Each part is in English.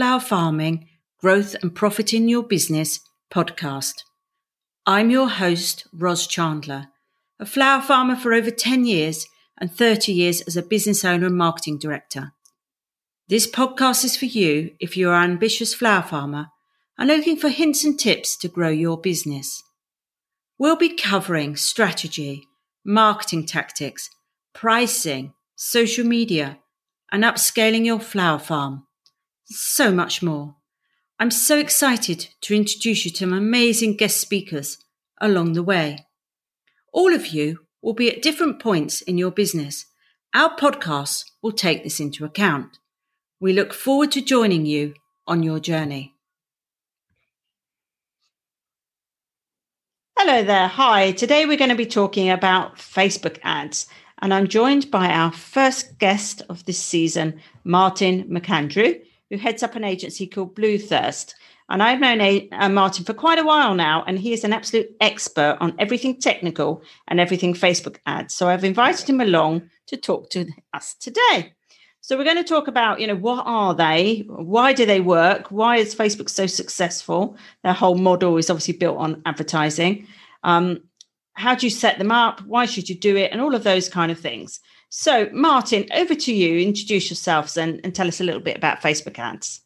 Flower Farming Growth and Profit in Your Business podcast. I'm your host, Ros Chandler, a flower farmer for over 10 years and 30 years as a business owner and marketing director. This podcast is for you if you're an ambitious flower farmer and looking for hints and tips to grow your business. We'll be covering strategy, marketing tactics, pricing, social media, and upscaling your flower farm. So much more. I'm so excited to introduce you to some amazing guest speakers along the way. All of you will be at different points in your business. Our podcasts will take this into account. We look forward to joining you on your journey. Hello there. Hi. Today we're going to be talking about Facebook ads. And I'm joined by our first guest of this season, Martin McAndrew, who heads up an agency called Blue Thirst. And I've known a, uh, Martin for quite a while now, and he is an absolute expert on everything technical and everything Facebook ads. So I've invited him along to talk to us today. So we're going to talk about, you know, what are they? Why do they work? Why is Facebook so successful? Their whole model is obviously built on advertising. Um, how do you set them up? Why should you do it? And all of those kind of things. So, Martin, over to you. Introduce yourselves and, and tell us a little bit about Facebook ads.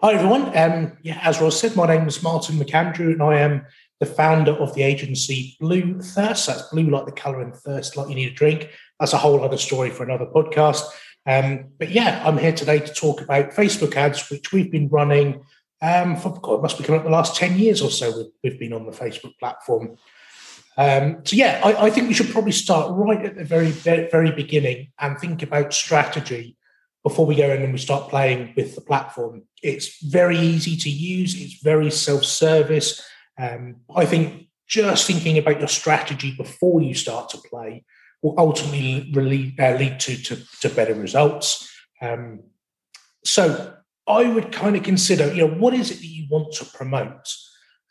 Hi, everyone. Um, yeah, as Ros said, my name is Martin McAndrew, and I am the founder of the agency Blue Thirst. That's blue like the colour and thirst like you need a drink. That's a whole other story for another podcast. Um, but yeah, I'm here today to talk about Facebook ads, which we've been running um, for God, it must be coming up the last 10 years or so we've, we've been on the Facebook platform. Um, so yeah, I, I, think we should probably start right at the very, very, beginning and think about strategy before we go in and we start playing with the platform. It's very easy to use. It's very self-service. Um, I think just thinking about your strategy before you start to play will ultimately really, uh, lead to, to, to better results. Um, so I would kind of consider, you know, what is it that you want to promote?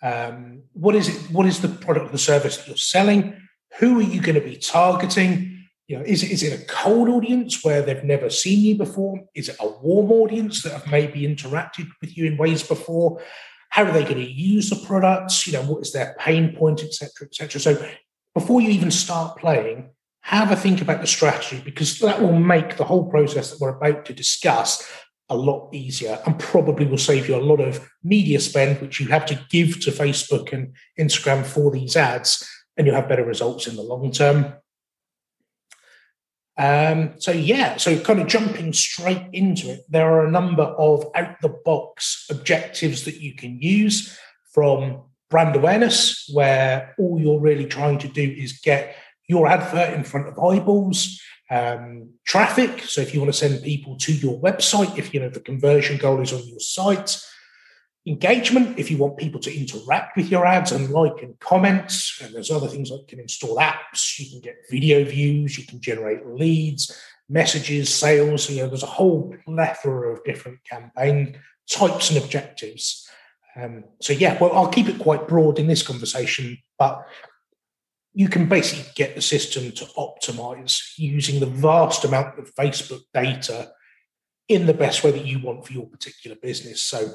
Um, what is it? What is the product or the service that you're selling? Who are you going to be targeting? You know, is it is it a cold audience where they've never seen you before? Is it a warm audience that have maybe interacted with you in ways before? How are they going to use the products? You know, what is their pain point, etc., etc. So before you even start playing, have a think about the strategy because that will make the whole process that we're about to discuss a lot easier and probably will save you a lot of media spend, which you have to give to Facebook and Instagram for these ads, and you'll have better results in the long term. Um, so, yeah, so kind of jumping straight into it, there are a number of out the box objectives that you can use from brand awareness, where all you're really trying to do is get your advert in front of eyeballs um, traffic. So if you want to send people to your website, if you know the conversion goal is on your site, engagement, if you want people to interact with your ads and like and comments, and there's other things like you can install apps, you can get video views, you can generate leads, messages, sales. You know, there's a whole plethora of different campaign types and objectives. Um, so yeah, well, I'll keep it quite broad in this conversation, but you can basically get the system to optimize using the vast amount of Facebook data in the best way that you want for your particular business. So,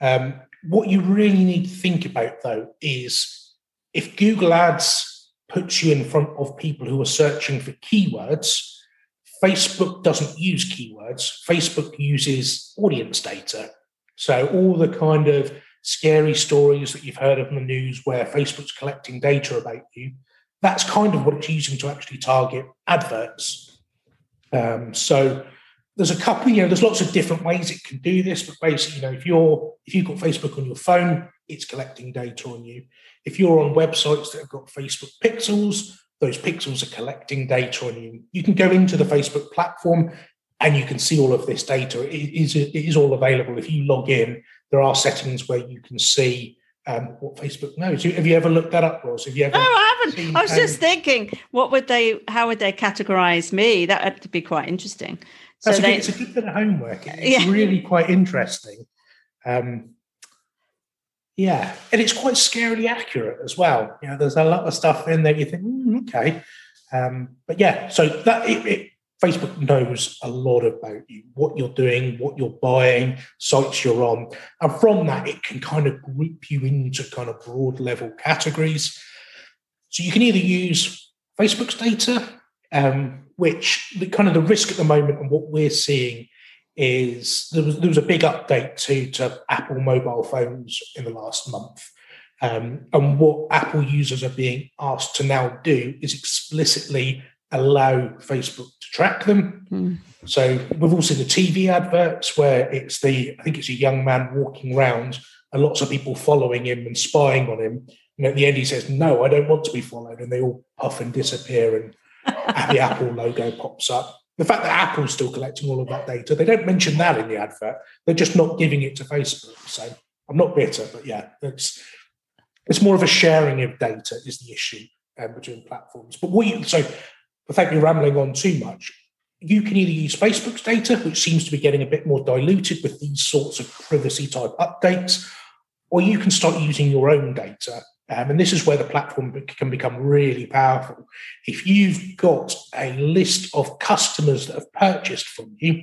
um, what you really need to think about though is if Google Ads puts you in front of people who are searching for keywords, Facebook doesn't use keywords, Facebook uses audience data. So, all the kind of scary stories that you've heard of in the news where Facebook's collecting data about you, that's kind of what it's using to actually target adverts. Um, so there's a couple, you know, there's lots of different ways it can do this, but basically, you know, if you're if you've got Facebook on your phone, it's collecting data on you. If you're on websites that have got Facebook pixels, those pixels are collecting data on you. You can go into the Facebook platform and you can see all of this data. It is, it is all available. If you log in, there are settings where you can see um, what Facebook knows. Have you ever looked that up, Ros? Have you ever? No, I haven't. I was just thinking, what would they? How would they categorize me? That would be quite interesting. So That's a they, good, it's a good bit of homework. It's yeah. really quite interesting. Um, yeah, and it's quite scarily accurate as well. You know, there's a lot of stuff in there you think, mm, okay, um, but yeah. So that it, it, Facebook knows a lot about you, what you're doing, what you're buying, sites you're on. And from that, it can kind of group you into kind of broad level categories. So you can either use Facebook's data, um, which the kind of the risk at the moment and what we're seeing is there was, there was a big update to, to Apple mobile phones in the last month. Um, and what Apple users are being asked to now do is explicitly allow Facebook to track them. Mm. So we've all seen the TV adverts where it's the, I think it's a young man walking around and lots of people following him and spying on him. And at the end, he says, No, I don't want to be followed. And they all puff and disappear, and the Apple logo pops up. The fact that Apple's still collecting all of that data, they don't mention that in the advert. They're just not giving it to Facebook. So I'm not bitter, but yeah, it's it's more of a sharing of data is the issue um, between platforms. But what you so without me rambling on too much, you can either use Facebook's data, which seems to be getting a bit more diluted with these sorts of privacy type updates, or you can start using your own data. Um, and this is where the platform can become really powerful. If you've got a list of customers that have purchased from you,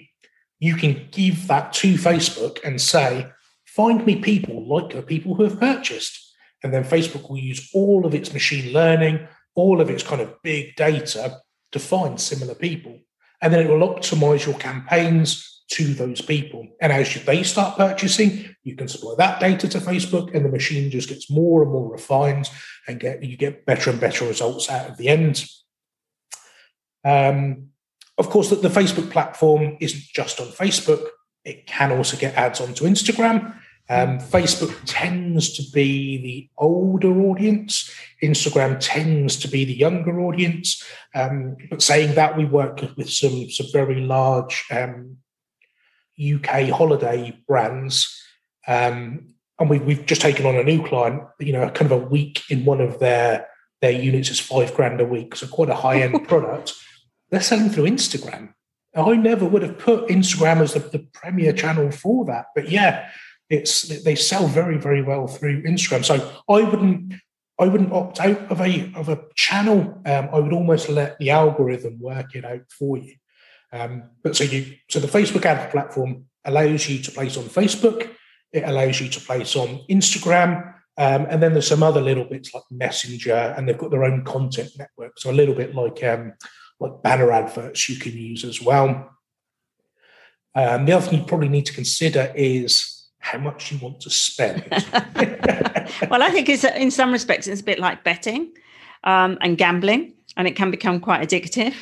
you can give that to Facebook and say, find me people like the people who have purchased. And then Facebook will use all of its machine learning, all of its kind of big data to find similar people. And then it will optimize your campaigns to those people. And as they start purchasing, you can supply that data to Facebook, and the machine just gets more and more refined, and get you get better and better results out of the end. Um, of course, the, the Facebook platform isn't just on Facebook; it can also get ads onto Instagram. Um, Facebook tends to be the older audience. Instagram tends to be the younger audience. Um, but saying that, we work with some some very large um, UK holiday brands, um, and we, we've just taken on a new client. You know, kind of a week in one of their their units is five grand a week, so quite a high end product. They're selling through Instagram. I never would have put Instagram as the, the premier channel for that, but yeah it's they sell very very well through Instagram. So I wouldn't I wouldn't opt out of a of a channel. Um, I would almost let the algorithm work it out for you. Um, but so you so the Facebook ad platform allows you to place on Facebook. It allows you to place on Instagram. Um, and then there's some other little bits like Messenger, and they've got their own content network. So a little bit like um, like banner adverts you can use as well. Um, the other thing you probably need to consider is how much you want to spend. well, I think it's in some respects it's a bit like betting um, and gambling, and it can become quite addictive.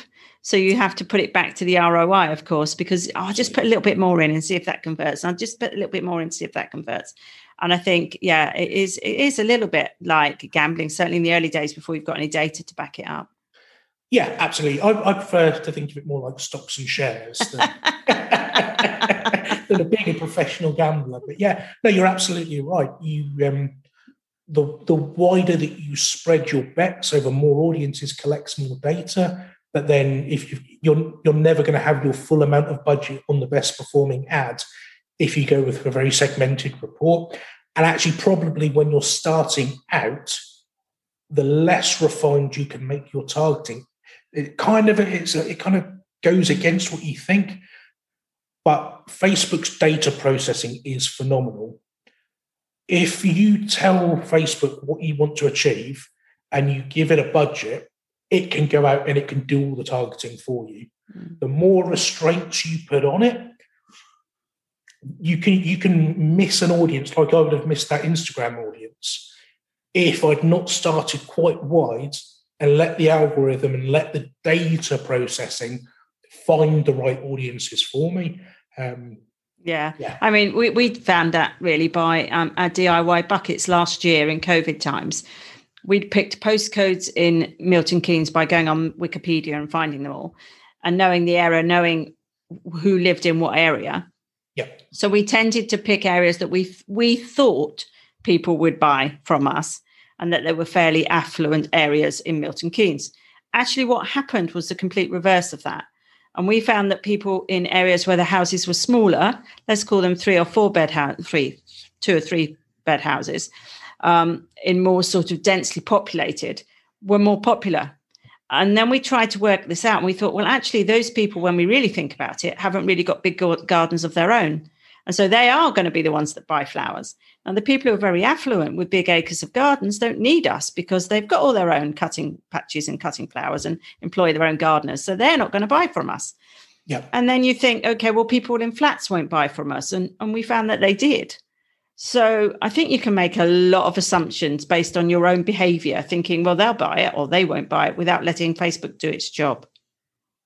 So you have to put it back to the ROI, of course, because oh, I'll just put a little bit more in and see if that converts. I'll just put a little bit more in and see if that converts. And I think, yeah, it is it is a little bit like gambling, certainly in the early days before you've got any data to back it up. Yeah, absolutely. I, I prefer to think of it more like stocks and shares. Than- than being a professional gambler. But yeah, no, you're absolutely right. You um, the the wider that you spread your bets over more audiences collects more data. But then if you, you're you're never going to have your full amount of budget on the best performing ad if you go with a very segmented report. And actually, probably when you're starting out, the less refined you can make your targeting. It kind of it's a, it kind of goes against what you think. But Facebook's data processing is phenomenal. If you tell Facebook what you want to achieve and you give it a budget, it can go out and it can do all the targeting for you. Mm. The more restraints you put on it, you can you can miss an audience like I would have missed that Instagram audience if I'd not started quite wide and let the algorithm and let the data processing find the right audiences for me. Um, yeah. yeah. I mean, we, we found that really by um, our DIY buckets last year in COVID times. We'd picked postcodes in Milton Keynes by going on Wikipedia and finding them all and knowing the area, knowing who lived in what area. Yeah. So we tended to pick areas that we we thought people would buy from us and that they were fairly affluent areas in Milton Keynes. Actually, what happened was the complete reverse of that. And we found that people in areas where the houses were smaller, let's call them three or four bed house, three, two or three bed houses, um, in more sort of densely populated, were more popular. And then we tried to work this out and we thought, well, actually, those people, when we really think about it, haven't really got big gardens of their own. And so they are going to be the ones that buy flowers. And the people who are very affluent with big acres of gardens don't need us because they've got all their own cutting patches and cutting flowers and employ their own gardeners. So they're not going to buy from us. Yeah. And then you think, okay, well, people in flats won't buy from us. And, and we found that they did. So I think you can make a lot of assumptions based on your own behavior, thinking, well, they'll buy it or they won't buy it without letting Facebook do its job.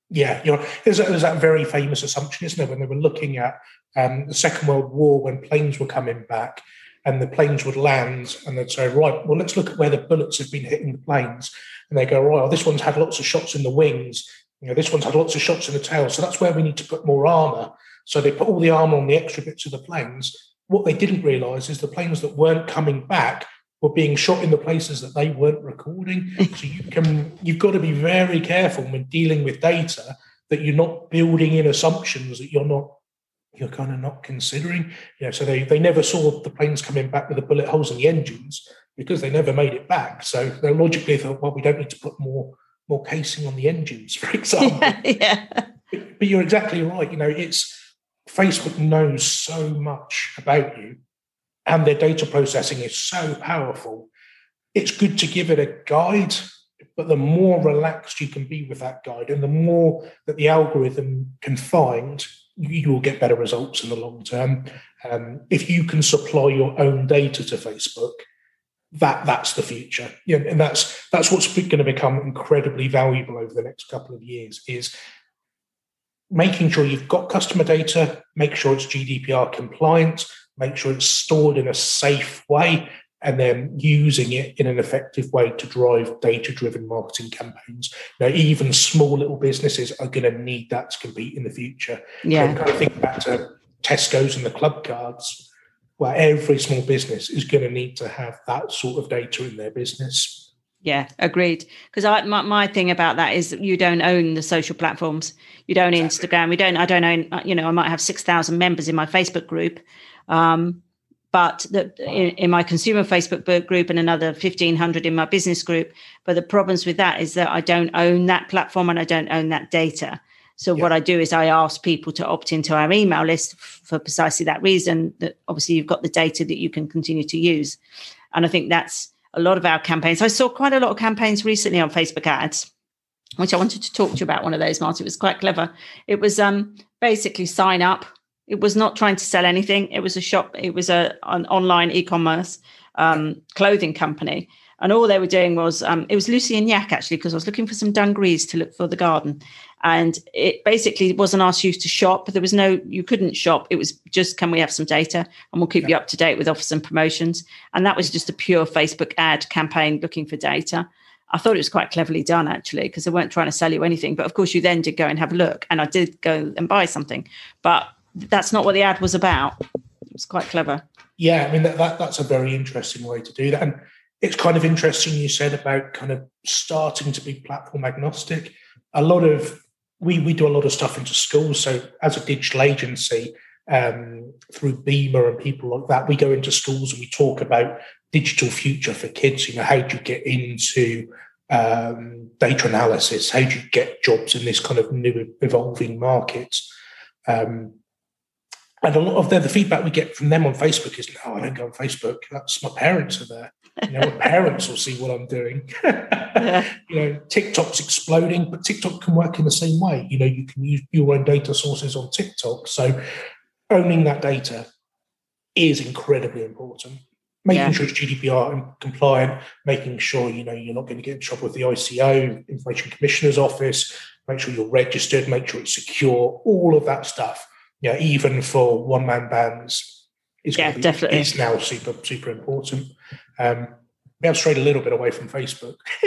Yeah, you know, there's, there's that very famous assumption, isn't there, when they were looking at um, the Second World War, when planes were coming back and the planes would land and they'd say, right, well, let's look at where the bullets have been hitting the planes. And they go, right, well, this one's had lots of shots in the wings. You know, this one's had lots of shots in the tail. So that's where we need to put more armour. So they put all the armour on the extra bits of the planes what they didn't realize is the planes that weren't coming back were being shot in the places that they weren't recording. so you can you've got to be very careful when dealing with data that you're not building in assumptions that you're not you're kind of not considering. You know, so they they never saw the planes coming back with the bullet holes in the engines because they never made it back. So they logically thought, well, we don't need to put more more casing on the engines, for example. yeah. yeah. But, but you're exactly right. You know, it's Facebook knows so much about you and their data processing is so powerful. It's good to give it a guide, but the more relaxed you can be with that guide and the more that the algorithm can find, you will get better results in the long term. Um, if you can supply your own data to Facebook, that that's the future. Yeah, and that's that's what's going to become incredibly valuable over the next couple of years. Is making sure you've got customer data, make sure it's GDPR compliant, make sure it's stored in a safe way, and then using it in an effective way to drive data driven marketing campaigns. Now, even small little businesses are going to need that to compete in the future. Yeah. So kind of think back to Tesco's and the club cards, where every small business is going to need to have that sort of data in their business. Yeah, agreed. Because I my, my thing about that is that you don't own the social platforms. You don't. Instagram. We don't. I don't own. You know, I might have six thousand members in my Facebook group, um, but the, in, in, my consumer Facebook group and another fifteen hundred in my business group. But the problems with that is that I don't own that platform and I don't own that data. So yeah. what I do is I ask people to opt into our email list for precisely that reason. That obviously you've got the data that you can continue to use, and I think that's a lot of our campaigns. I saw quite a lot of campaigns recently on Facebook ads, which I wanted to talk to you about. One of those, Martin, it was quite clever. It was um, basically sign up. It was not trying to sell anything. It was a shop. It was a an online e-commerce um, clothing company, and all they were doing was um, it was Lucy and Yak actually because I was looking for some dungarees to look for the garden, and it basically wasn't asked you to shop. There was no, you couldn't shop. It was just, can we have some data? And we'll keep yeah. you up to date with offers and promotions. And that was just a pure Facebook ad campaign looking for data. I thought it was quite cleverly done actually, because they weren't trying to sell you anything. But of course, you then did go and have a look, and I did go and buy something. But that's not what the ad was about. It was quite clever. Yeah, I mean that, that that's a very interesting way to do that, and it's kind of interesting you said about kind of starting to be platform agnostic. A lot of we we do a lot of stuff into schools. So as a digital agency, um, through Beamer and people like that, we go into schools and we talk about digital future for kids. You know, how do you get into um, data analysis? How do you get jobs in this kind of new evolving market? Um, and a lot of the, the feedback we get from them on Facebook is, "No, I don't go on Facebook. That's my parents are there." You know, parents will see what I'm doing. yeah. You know, TikTok's exploding, but TikTok can work in the same way. You know, you can use your own data sources on TikTok. So owning that data is incredibly important. Making yeah. sure it's GDPR compliant, making sure you know you're not going to get in trouble with the ICO, Information Commissioner's Office. Make sure you're registered. Make sure it's secure. All of that stuff. Yeah, even for one man bands, is yeah, be, definitely. is now super super important. Um, we have strayed a little bit away from Facebook.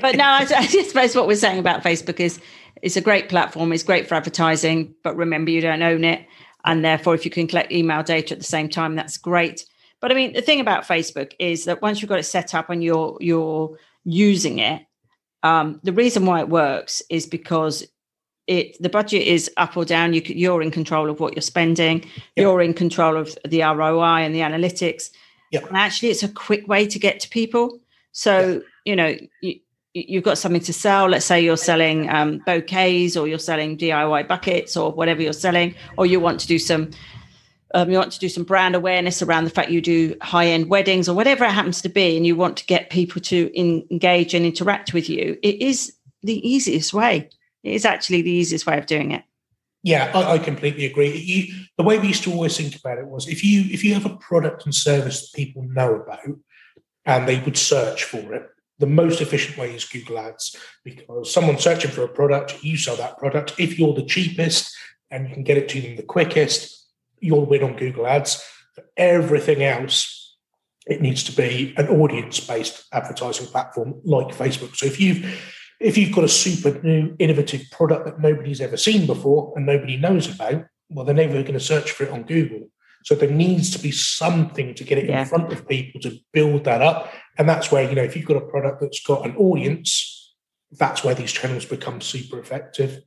but no, I, I suppose what we're saying about Facebook is it's a great platform, it's great for advertising, but remember you don't own it. And therefore, if you can collect email data at the same time, that's great. But I mean, the thing about Facebook is that once you've got it set up and you're you're using it, um, the reason why it works is because it the budget is up or down. You, you're in control of what you're spending. You're in control of the ROI and the analytics. And actually, it's a quick way to get to people. So, you know, you, you've got something to sell. Let's say you're selling um, bouquets or you're selling DIY buckets or whatever you're selling, or you want to do some um, you want to do some brand awareness around the fact you do high end weddings or whatever it happens to be, and you want to get people to in, engage and interact with you. It is the easiest way. It is actually the easiest way of doing it. Yeah, I, I completely agree. You, the way we used to always think about it was if you if you have a product and service that people know about and they would search for it, the most efficient way is Google Ads because someone's searching for a product, you sell that product. If you're the cheapest and you can get it to them the quickest, you'll win on Google Ads. For everything else, it needs to be an audience-based advertising platform like Facebook. So if you've if you've got a super new innovative product that nobody's ever seen before and nobody knows about, well, they're never going to search for it on Google. So there needs to be something to get it yeah. in front of people to build that up. And that's where, you know, if you've got a product that's got an audience, that's where these channels become super effective.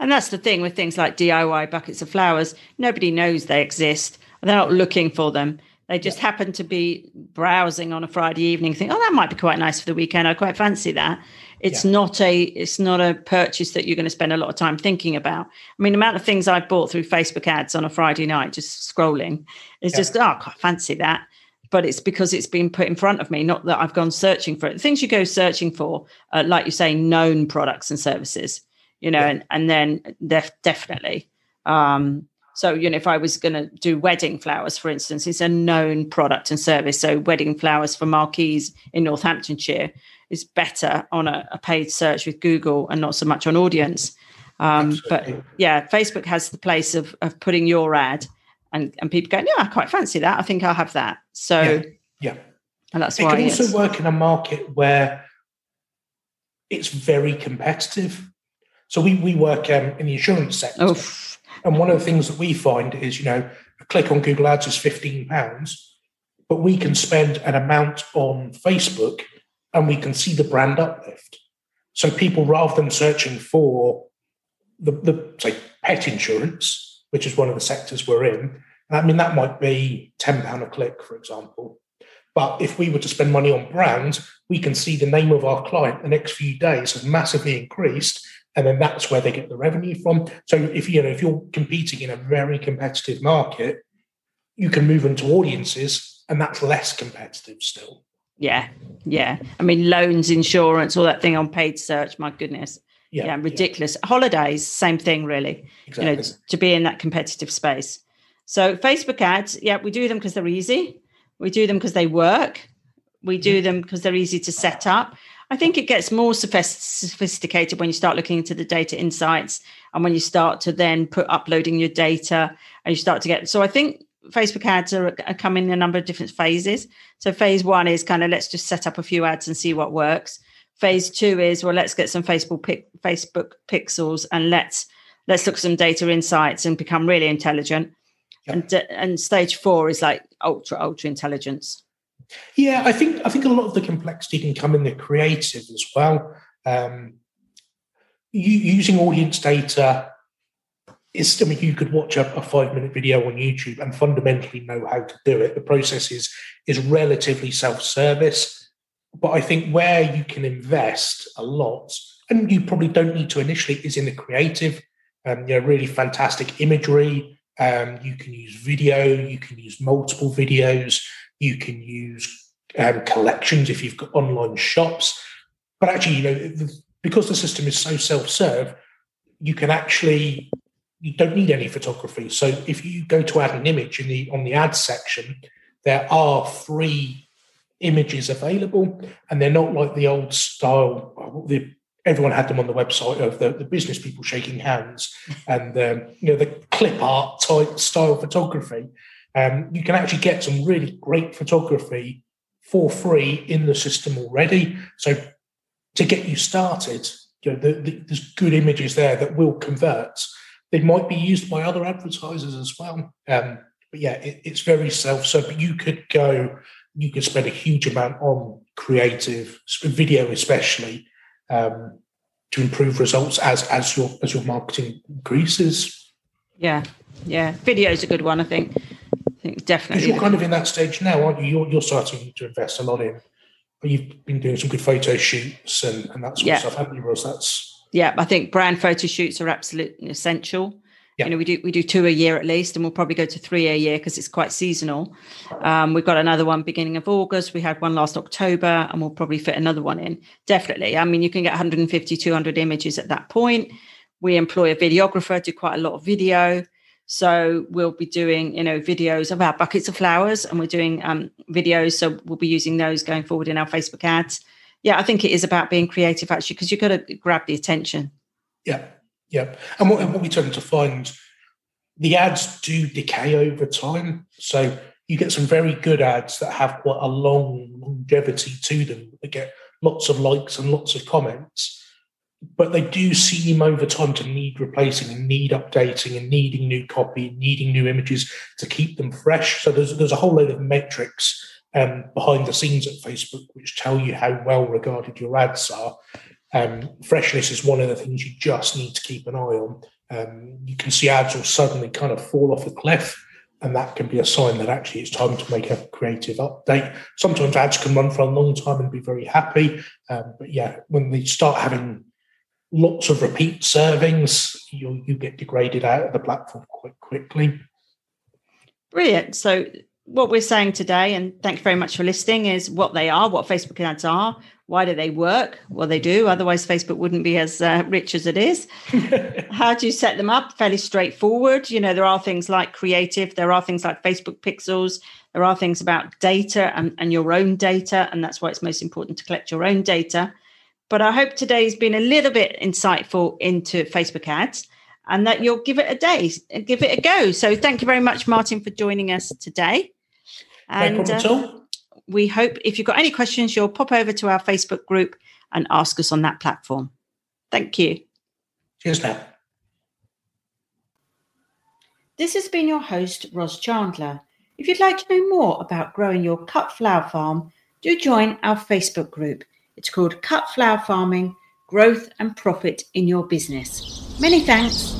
And that's the thing with things like DIY buckets of flowers. Nobody knows they exist. They're not looking for them. They just yeah. happen to be browsing on a Friday evening, think, oh, that might be quite nice for the weekend. I quite fancy that. It's yeah. not a it's not a purchase that you're going to spend a lot of time thinking about. I mean, the amount of things I've bought through Facebook ads on a Friday night, just scrolling, is yeah. just oh, I quite fancy that. But it's because it's been put in front of me, not that I've gone searching for it. The things you go searching for, uh, like you say, known products and services, you know, and and then def- definitely. Um, so, you know, if I was going to do wedding flowers, for instance, it's a known product and service. So, wedding flowers for marquees in Northamptonshire is better on a, a paid search with Google and not so much on audience. Um, but yeah, Facebook has the place of, of putting your ad and, and people go, yeah, I quite fancy that. I think I'll have that. So, yeah. yeah. And that's it why it can also work in a market where it's very competitive. So we, we work um, in the insurance sector. Oof and one of the things that we find is, you know, a click on Google Ads is £15, but we can spend an amount on Facebook and we can see the brand uplift. So people, rather than searching for the, the say, pet insurance, which is one of the sectors we're in, I mean, that might be £10 a click, for example. But if we were to spend money on brand, we can see the name of our client the next few days has massively increased and then that's where they get the revenue from. So if you know if you're competing in a very competitive market, you can move into audiences, and that's less competitive still. Yeah, yeah. I mean, loans, insurance, all that thing on paid search. My goodness. Yeah, yeah ridiculous. Yeah. Holidays, same thing, really. Exactly. You know, to be in that competitive space. So Facebook ads, yeah, we do them because they're easy. We do them because they work. We do mm-hmm. them because they're easy to set up. I think it gets more sophisticated when you start looking into the data insights and when you start to then put uploading your data and you start to get. So I think Facebook ads are, are coming in a number of different phases. So phase one is kind of let's just set up a few ads and see what works. Phase two is well, let's get some Facebook pic, Facebook pixels and let's let's look at some data insights and become really intelligent. And and stage four is like ultra ultra intelligence. Yeah, I think I think a lot of the complexity can come in the creative as well. Um, using audience data is I mean you could watch a, a, five minute video on YouTube and fundamentally know how to do it. The process is is relatively self service, but I think where you can invest a lot, and you probably don't need to initially, is in the creative. Um, you know, really fantastic imagery. Um, you can use video. You can use multiple videos. You can use um, collections if you've got online shops. But actually, you know, because the system is so self-serve, you can actually you don't need any photography. So if you go to add an image in the on the ads section, there are free images available, and they're not like the old style. The, everyone had them on the website of the, the business people shaking hands and um, you know the clip art type style photography. Um, you can actually get some really great photography for free in the system already. So to get you started, you know, the, the, there's good images there that will convert. They might be used by other advertisers as well. Um, but yeah, it, it's very self-serve. But you could go, you could spend a huge amount on creative video, especially um, to improve results as as your as your marketing increases. Yeah, yeah, video is a good one. I think think definitely. Because you're kind of in that stage now, aren't you? You're, you're starting to invest a lot in you've been doing some good photo shoots and, and that sort yeah. of stuff, haven't you, Ros? That's yeah, I think brand photo shoots are absolutely essential. Yeah. You know, we do we do two a year at least, and we'll probably go to three a year because it's quite seasonal. Um, we've got another one beginning of August. We had one last October, and we'll probably fit another one in. Definitely. I mean, you can get 150, 200 images at that point. We employ a videographer, do quite a lot of video. So we'll be doing, you know, videos of our buckets of flowers, and we're doing um, videos. So we'll be using those going forward in our Facebook ads. Yeah, I think it is about being creative actually, because you've got to grab the attention. Yeah, yeah. And what, what we tend to find, the ads do decay over time. So you get some very good ads that have quite a long longevity to them. They get lots of likes and lots of comments but they do seem over time to need replacing and need updating and needing new copy, and needing new images to keep them fresh. So there's there's a whole load of metrics um, behind the scenes at Facebook which tell you how well regarded your ads are. Um, freshness is one of the things you just need to keep an eye on. Um, you can see ads will suddenly kind of fall off a cliff, and that can be a sign that actually it's time to make a creative update. Sometimes ads can run for a long time and be very happy, um, but yeah, when they start having lots of repeat servings, you you get degraded out of the platform quite quickly. Brilliant. So what we're saying today, and thank you very much for listening, is what they are, what Facebook ads are, why do they work? Well, they do. Otherwise, Facebook wouldn't be as uh, rich as it is. How do you set them up? Fairly straightforward. You know, there are things like creative, there are things like Facebook pixels, there are things about data and, and your own data. And that's why it's most important to collect your own data. But I hope today's been a little bit insightful into Facebook ads and that you'll give it a day, give it a go. So thank you very much, Martin, for joining us today. And no uh, we hope if you've got any questions, you'll pop over to our Facebook group and ask us on that platform. Thank you. Cheers now. This has been your host, Ros Chandler. If you'd like to know more about growing your cut flower farm, do join our Facebook group. It's called Cut Flower Farming Growth and Profit in Your Business. Many thanks.